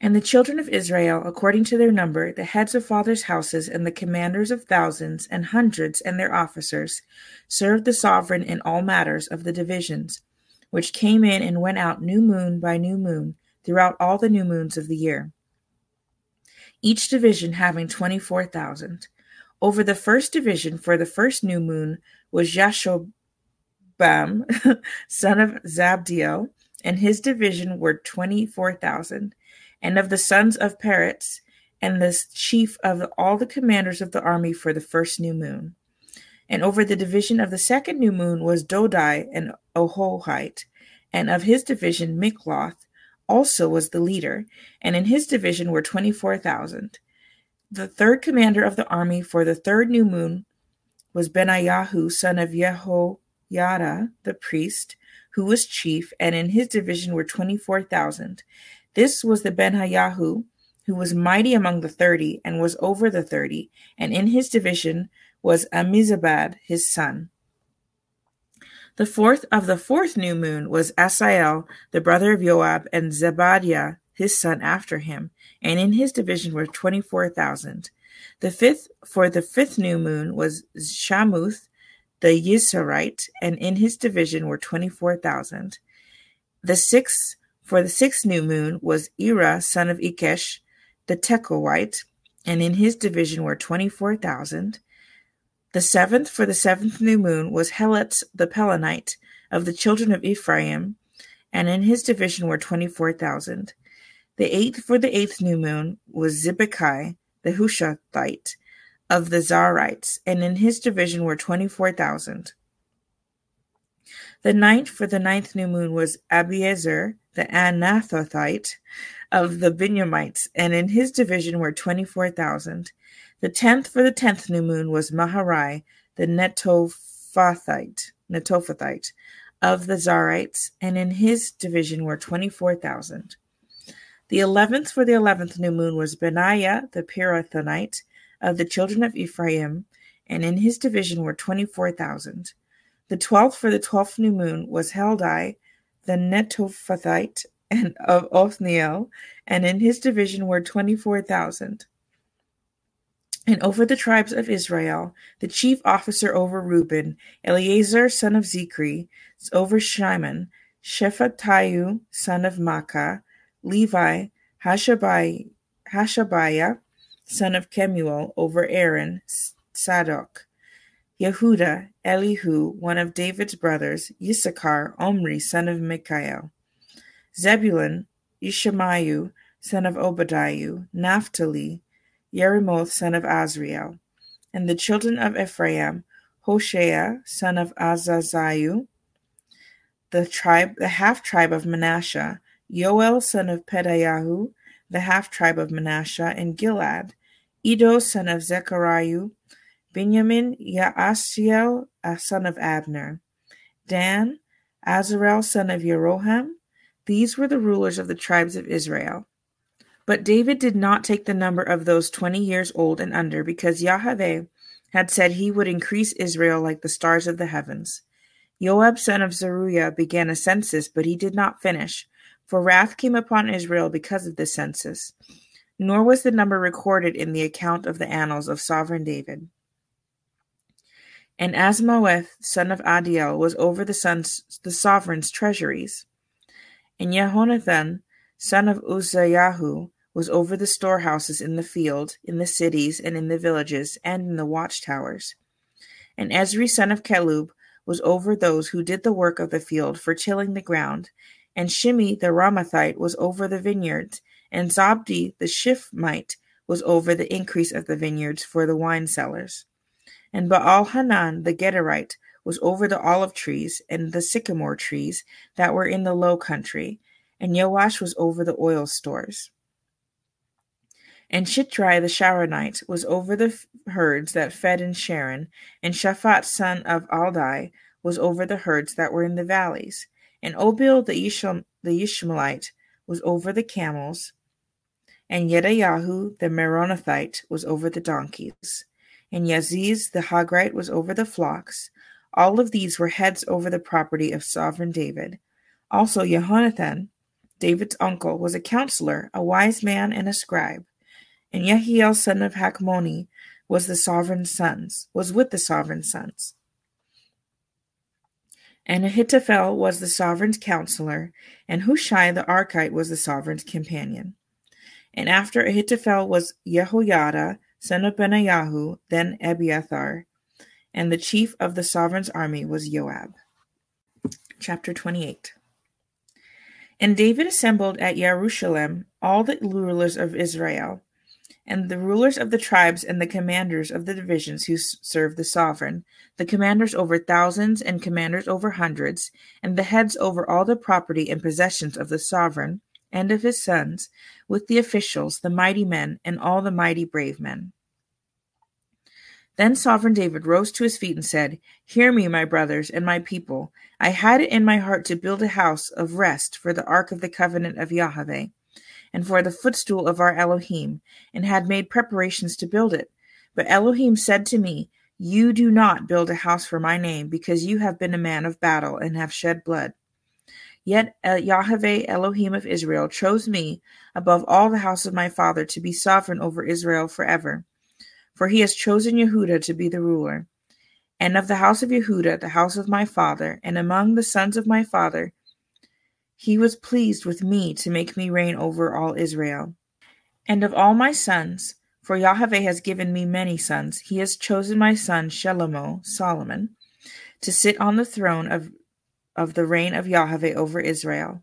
And the children of Israel, according to their number, the heads of fathers' houses, and the commanders of thousands and hundreds, and their officers, served the sovereign in all matters of the divisions, which came in and went out new moon by new moon, throughout all the new moons of the year. Each division having twenty four thousand. Over the first division for the first new moon was Yashobam, son of Zabdiel, and his division were twenty four thousand and of the sons of Peretz, and the chief of all the commanders of the army for the first new moon. And over the division of the second new moon was Dodai and Ahohite, and of his division Mikloth also was the leader, and in his division were twenty four thousand. The third commander of the army for the third new moon was Benayahu, son of Jehoiada, the priest, who was chief, and in his division were twenty four thousand. This was the Benayahu, who was mighty among the thirty, and was over the thirty, and in his division was Amizabad his son. The fourth of the fourth new moon was Asael, the brother of Joab, and Zebadiah his son after him, and in his division were twenty four thousand. The fifth for the fifth new moon was Shamuth the Yisarite, and in his division were twenty four thousand. The sixth for the sixth new moon was Ira son of Ikesh the Tekoite, and in his division were twenty-four thousand. The seventh for the seventh new moon was Heletz the Pelonite of the children of Ephraim, and in his division were twenty-four thousand. The eighth for the eighth new moon was Zibekai the Hushathite of the Zarites, and in his division were twenty-four thousand. The ninth for the ninth new moon was Abiezer the Anathothite of the Binyamites, and in his division were twenty-four thousand. The tenth for the tenth new moon was Maharai the Netophathite, Netophathite of the Zarites, and in his division were twenty-four thousand. The eleventh for the eleventh new moon was Benaiah the Pirathonite of the children of Ephraim, and in his division were twenty-four thousand. The twelfth for the twelfth new moon was Heldai the Netophathite and of Othniel, and in his division were twenty-four thousand. And over the tribes of Israel, the chief officer over Reuben, Eleazar son of Zikri, over Shimon, Shephatiah son of Makkah, Levi, Hashabiah, Hashabiah son of Kemuel, over Aaron, Sadok, Yehuda, Elihu, one of David's brothers, Issachar, Omri, son of Michael, Zebulun, Ishmaiah, son of Obadiah, Naphtali, Yerimoth, son of Azriel, and the children of Ephraim, Hoshea, son of Azaziah, the tribe, the half tribe of Manasseh, Yoel, son of Pedaiah, the half tribe of Manasseh, and Gilad, Edo, son of Zechariah, Benjamin Yaasiel a son of Abner; Dan, Azarel son of Jeroham: these were the rulers of the tribes of Israel. But David did not take the number of those twenty years old and under, because Yahweh had said he would increase Israel like the stars of the heavens. Joab son of Zeruiah began a census, but he did not finish, for wrath came upon Israel because of the census. Nor was the number recorded in the account of the annals of sovereign David. And Asmaweth son of Adiel was over the sons, the sovereign's treasuries. And Jehonathan son of Uzziahu was over the storehouses in the field, in the cities, and in the villages, and in the watchtowers. And Ezri son of Kelub, was over those who did the work of the field for tilling the ground. And Shimi the Ramathite was over the vineyards, and Zabdi the Shifmite was over the increase of the vineyards for the wine cellars. And Baal-Hanan the Gederite was over the olive trees and the sycamore trees that were in the low country, and Joash was over the oil stores. And Shitrai the Sharonite was over the herds that fed in Sharon, and Shaphat son of Adlai was over the herds that were in the valleys, and Obil the Ishmaelite was over the camels, and Yedayahu the Meronothite was over the donkeys, and Yaziz the Hagrite was over the flocks. All of these were heads over the property of sovereign David. Also Jehonathan, David's uncle, was a counselor, a wise man, and a scribe. And Yehiel son of Hakmoni was the sovereign's sons, was with the sovereign sons. And Ahithophel was the sovereign's counselor, and Hushai the Archite was the sovereign's companion. And after Ahithophel was Jehoiada, son of Benaiah, then Abiathar, and the chief of the sovereign's army was Joab. Chapter 28 And David assembled at Jerusalem all the rulers of Israel, and the rulers of the tribes and the commanders of the divisions who serve the sovereign, the commanders over thousands and commanders over hundreds, and the heads over all the property and possessions of the sovereign and of his sons, with the officials, the mighty men, and all the mighty brave men. Then sovereign David rose to his feet and said, Hear me, my brothers and my people. I had it in my heart to build a house of rest for the ark of the covenant of Yahweh and for the footstool of our Elohim, and had made preparations to build it. But Elohim said to me, You do not build a house for my name, because you have been a man of battle and have shed blood. Yet Yahweh Elohim of Israel chose me above all the house of my father to be sovereign over Israel forever. For he has chosen Yehuda to be the ruler. And of the house of Yehuda, the house of my father, and among the sons of my father, he was pleased with me to make me reign over all Israel. And of all my sons, for Yahweh has given me many sons, he has chosen my son Shelomo, Solomon, to sit on the throne of, of the reign of Yahweh over Israel,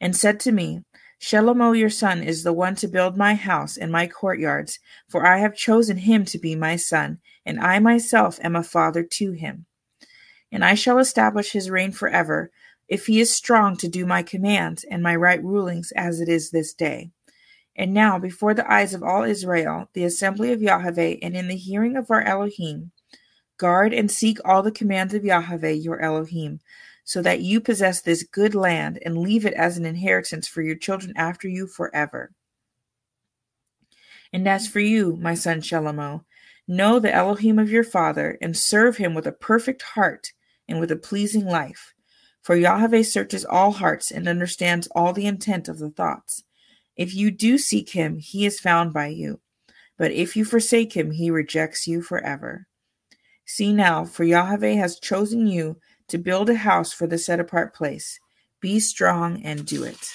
and said to me, Shelomo your son is the one to build my house and my courtyards, for I have chosen him to be my son, and I myself am a father to him. And I shall establish his reign forever, if he is strong to do my commands and my right rulings as it is this day. And now, before the eyes of all Israel, the assembly of Yahweh, and in the hearing of our Elohim, guard and seek all the commands of Yahweh your Elohim, so that you possess this good land and leave it as an inheritance for your children after you forever. And as for you, my son Shelomo, know the Elohim of your father, and serve him with a perfect heart and with a pleasing life for Yahweh searches all hearts and understands all the intent of the thoughts. If you do seek him, he is found by you. But if you forsake him, he rejects you forever. See now, for Yahweh has chosen you to build a house for the set apart place. Be strong and do it.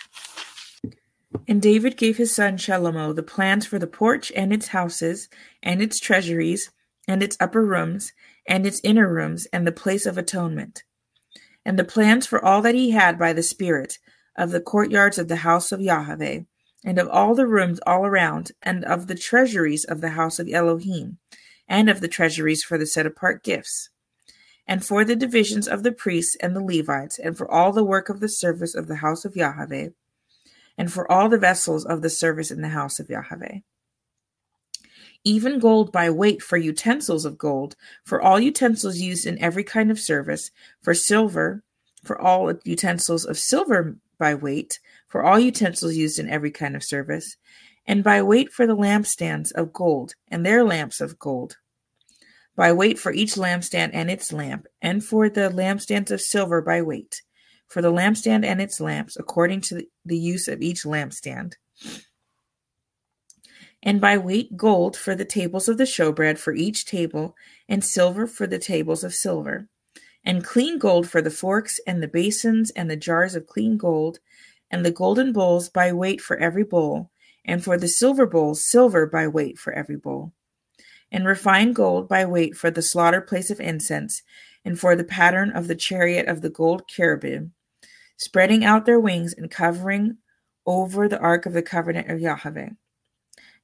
And David gave his son Shalomo the plans for the porch and its houses, and its treasuries, and its upper rooms, and its inner rooms, and the place of atonement and the plans for all that he had by the Spirit, of the courtyards of the house of Yahweh, and of all the rooms all around, and of the treasuries of the house of Elohim, and of the treasuries for the set apart gifts, and for the divisions of the priests and the Levites, and for all the work of the service of the house of Yahweh, and for all the vessels of the service in the house of Yahweh. Even gold by weight for utensils of gold, for all utensils used in every kind of service, for silver, for all utensils of silver by weight, for all utensils used in every kind of service, and by weight for the lampstands of gold, and their lamps of gold, by weight for each lampstand and its lamp, and for the lampstands of silver by weight, for the lampstand and its lamps, according to the use of each lampstand. And by weight gold for the tables of the showbread for each table, and silver for the tables of silver, and clean gold for the forks and the basins and the jars of clean gold, and the golden bowls by weight for every bowl, and for the silver bowls silver by weight for every bowl, and refined gold by weight for the slaughter place of incense, and for the pattern of the chariot of the gold cherubim, spreading out their wings and covering over the ark of the covenant of Yahweh.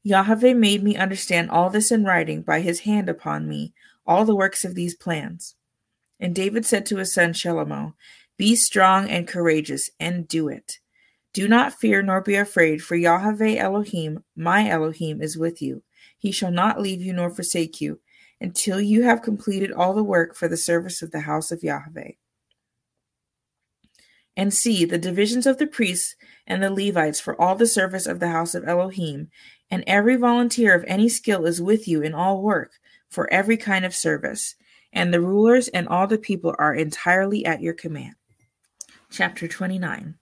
Yahweh made me understand all this in writing by his hand upon me, all the works of these plans. And David said to his son Shelomo, Be strong and courageous, and do it. Do not fear nor be afraid, for Yahweh Elohim, my Elohim, is with you. He shall not leave you nor forsake you until you have completed all the work for the service of the house of Yahweh. And see, the divisions of the priests and the Levites for all the service of the house of Elohim, and every volunteer of any skill is with you in all work, for every kind of service. And the rulers and all the people are entirely at your command. Chapter 29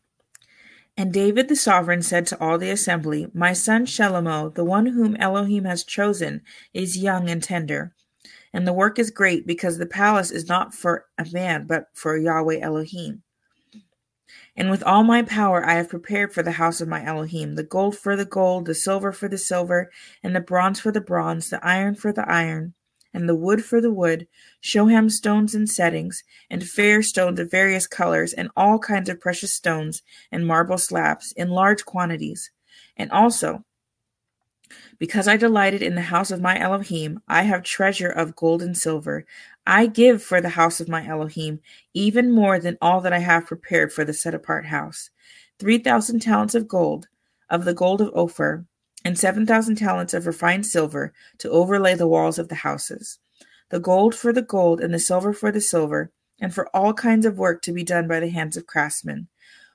And David the sovereign said to all the assembly, My son Shelomo, the one whom Elohim has chosen, is young and tender. And the work is great because the palace is not for a man, but for Yahweh Elohim. And with all my power I have prepared for the house of my Elohim the gold for the gold, the silver for the silver, and the bronze for the bronze, the iron for the iron, and the wood for the wood, shoham stones and settings, and fair stones of various colors, and all kinds of precious stones, and marble slabs, in large quantities. And also, because I delighted in the house of my Elohim, I have treasure of gold and silver. I give for the house of my Elohim even more than all that I have prepared for the set apart house. Three thousand talents of gold, of the gold of Ophir, and seven thousand talents of refined silver to overlay the walls of the houses. The gold for the gold, and the silver for the silver, and for all kinds of work to be done by the hands of craftsmen.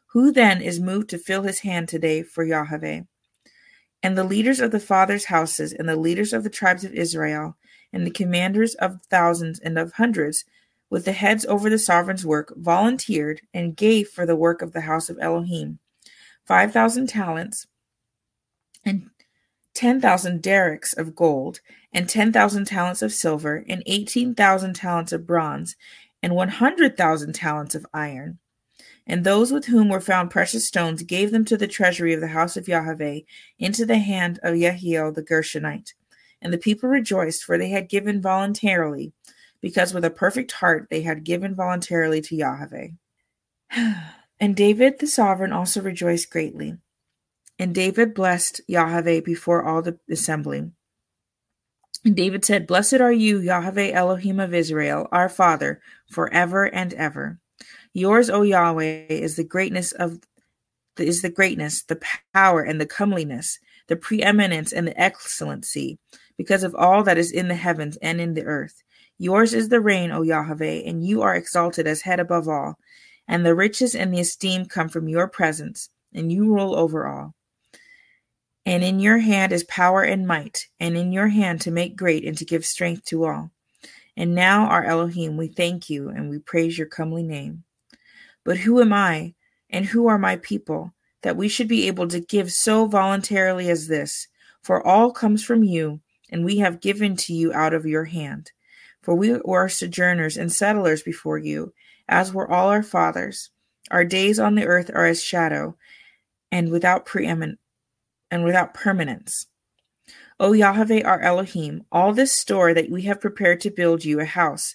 Who then is moved to fill his hand today for Yahweh? And the leaders of the fathers' houses, and the leaders of the tribes of Israel, and the commanders of thousands and of hundreds, with the heads over the sovereign's work, volunteered and gave for the work of the house of Elohim five thousand talents, and ten thousand darics of gold, and ten thousand talents of silver, and eighteen thousand talents of bronze, and one hundred thousand talents of iron. And those with whom were found precious stones gave them to the treasury of the house of Yahweh into the hand of Yehiel the Gershonite. And the people rejoiced, for they had given voluntarily, because with a perfect heart they had given voluntarily to Yahweh. and David the sovereign also rejoiced greatly. And David blessed Yahweh before all the assembly. And David said, Blessed are you, Yahweh Elohim of Israel, our Father, forever and ever. Yours, O Yahweh, is the greatness of is the greatness, the power, and the comeliness, the preeminence and the excellency, because of all that is in the heavens and in the earth. Yours is the reign, O Yahweh, and you are exalted as head above all. And the riches and the esteem come from your presence, and you rule over all. And in your hand is power and might, and in your hand to make great and to give strength to all. And now, our Elohim, we thank you and we praise your comely name. But who am I, and who are my people, that we should be able to give so voluntarily as this? For all comes from you, and we have given to you out of your hand. For we were sojourners and settlers before you, as were all our fathers. Our days on the earth are as shadow, and without preeminent and without permanence. O Yahweh our Elohim, all this store that we have prepared to build you a house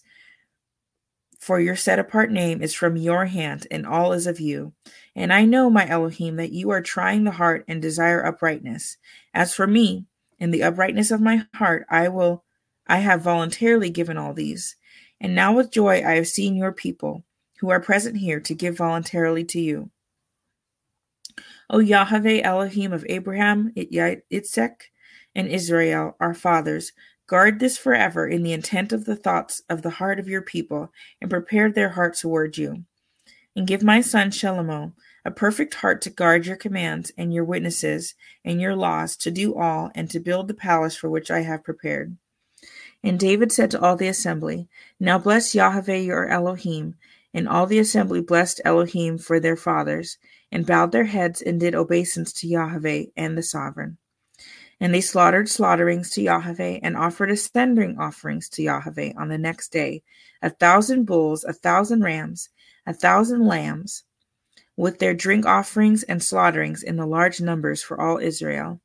for your set apart name is from your hand, and all is of you. And I know, my Elohim, that you are trying the heart and desire uprightness. As for me, in the uprightness of my heart, I will, I have voluntarily given all these. And now with joy I have seen your people, who are present here, to give voluntarily to you. O Yahweh Elohim of Abraham, Yitzhak, and Israel, our fathers, Guard this forever in the intent of the thoughts of the heart of your people, and prepare their hearts toward you. And give my son Shelomo a perfect heart to guard your commands and your witnesses and your laws, to do all, and to build the palace for which I have prepared. And David said to all the assembly, Now bless Yahweh your Elohim. And all the assembly blessed Elohim for their fathers, and bowed their heads and did obeisance to Yahweh and the sovereign. And they slaughtered slaughterings to Yahweh and offered ascending offerings to Yahweh on the next day a thousand bulls, a thousand rams, a thousand lambs, with their drink offerings and slaughterings in the large numbers for all Israel.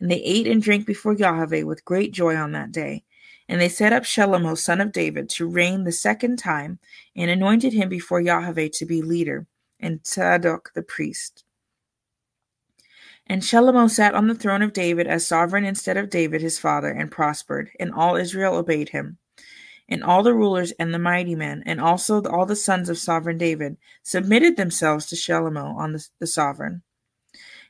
And they ate and drank before Yahweh with great joy on that day. And they set up Shlomo, son of David, to reign the second time, and anointed him before Yahweh to be leader, and Tzadok the priest. And Shlomo sat on the throne of David as sovereign instead of David his father, and prospered, and all Israel obeyed him. And all the rulers and the mighty men, and also all the sons of sovereign David, submitted themselves to Shlomo on the, the sovereign.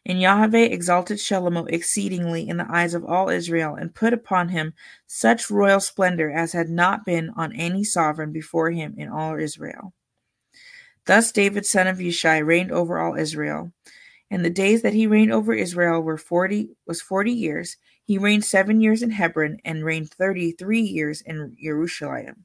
And Yahweh exalted Shlomo exceedingly in the eyes of all Israel, and put upon him such royal splendor as had not been on any sovereign before him in all Israel. Thus David son of Yishai reigned over all Israel. And the days that he reigned over Israel were forty was forty years. He reigned seven years in Hebron, and reigned thirty three years in Jerusalem.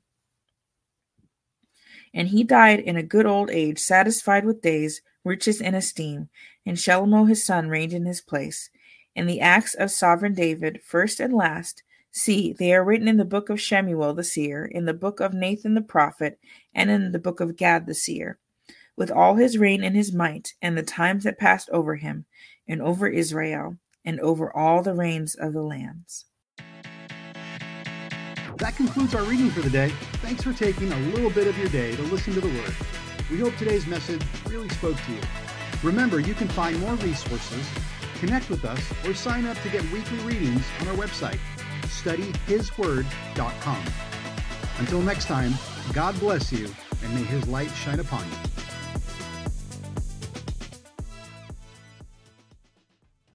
And he died in a good old age, satisfied with days, riches, and esteem. And Shlomo his son reigned in his place. And the acts of sovereign David, first and last, see, they are written in the book of Shemuel the seer, in the book of Nathan the prophet, and in the book of Gad the seer, with all his reign and his might, and the times that passed over him, and over Israel, and over all the reigns of the lands. That concludes our reading for the day. Thanks for taking a little bit of your day to listen to the Word. We hope today's message really spoke to you. Remember, you can find more resources, connect with us, or sign up to get weekly readings on our website, studyhisword.com. Until next time, God bless you, and may His light shine upon you.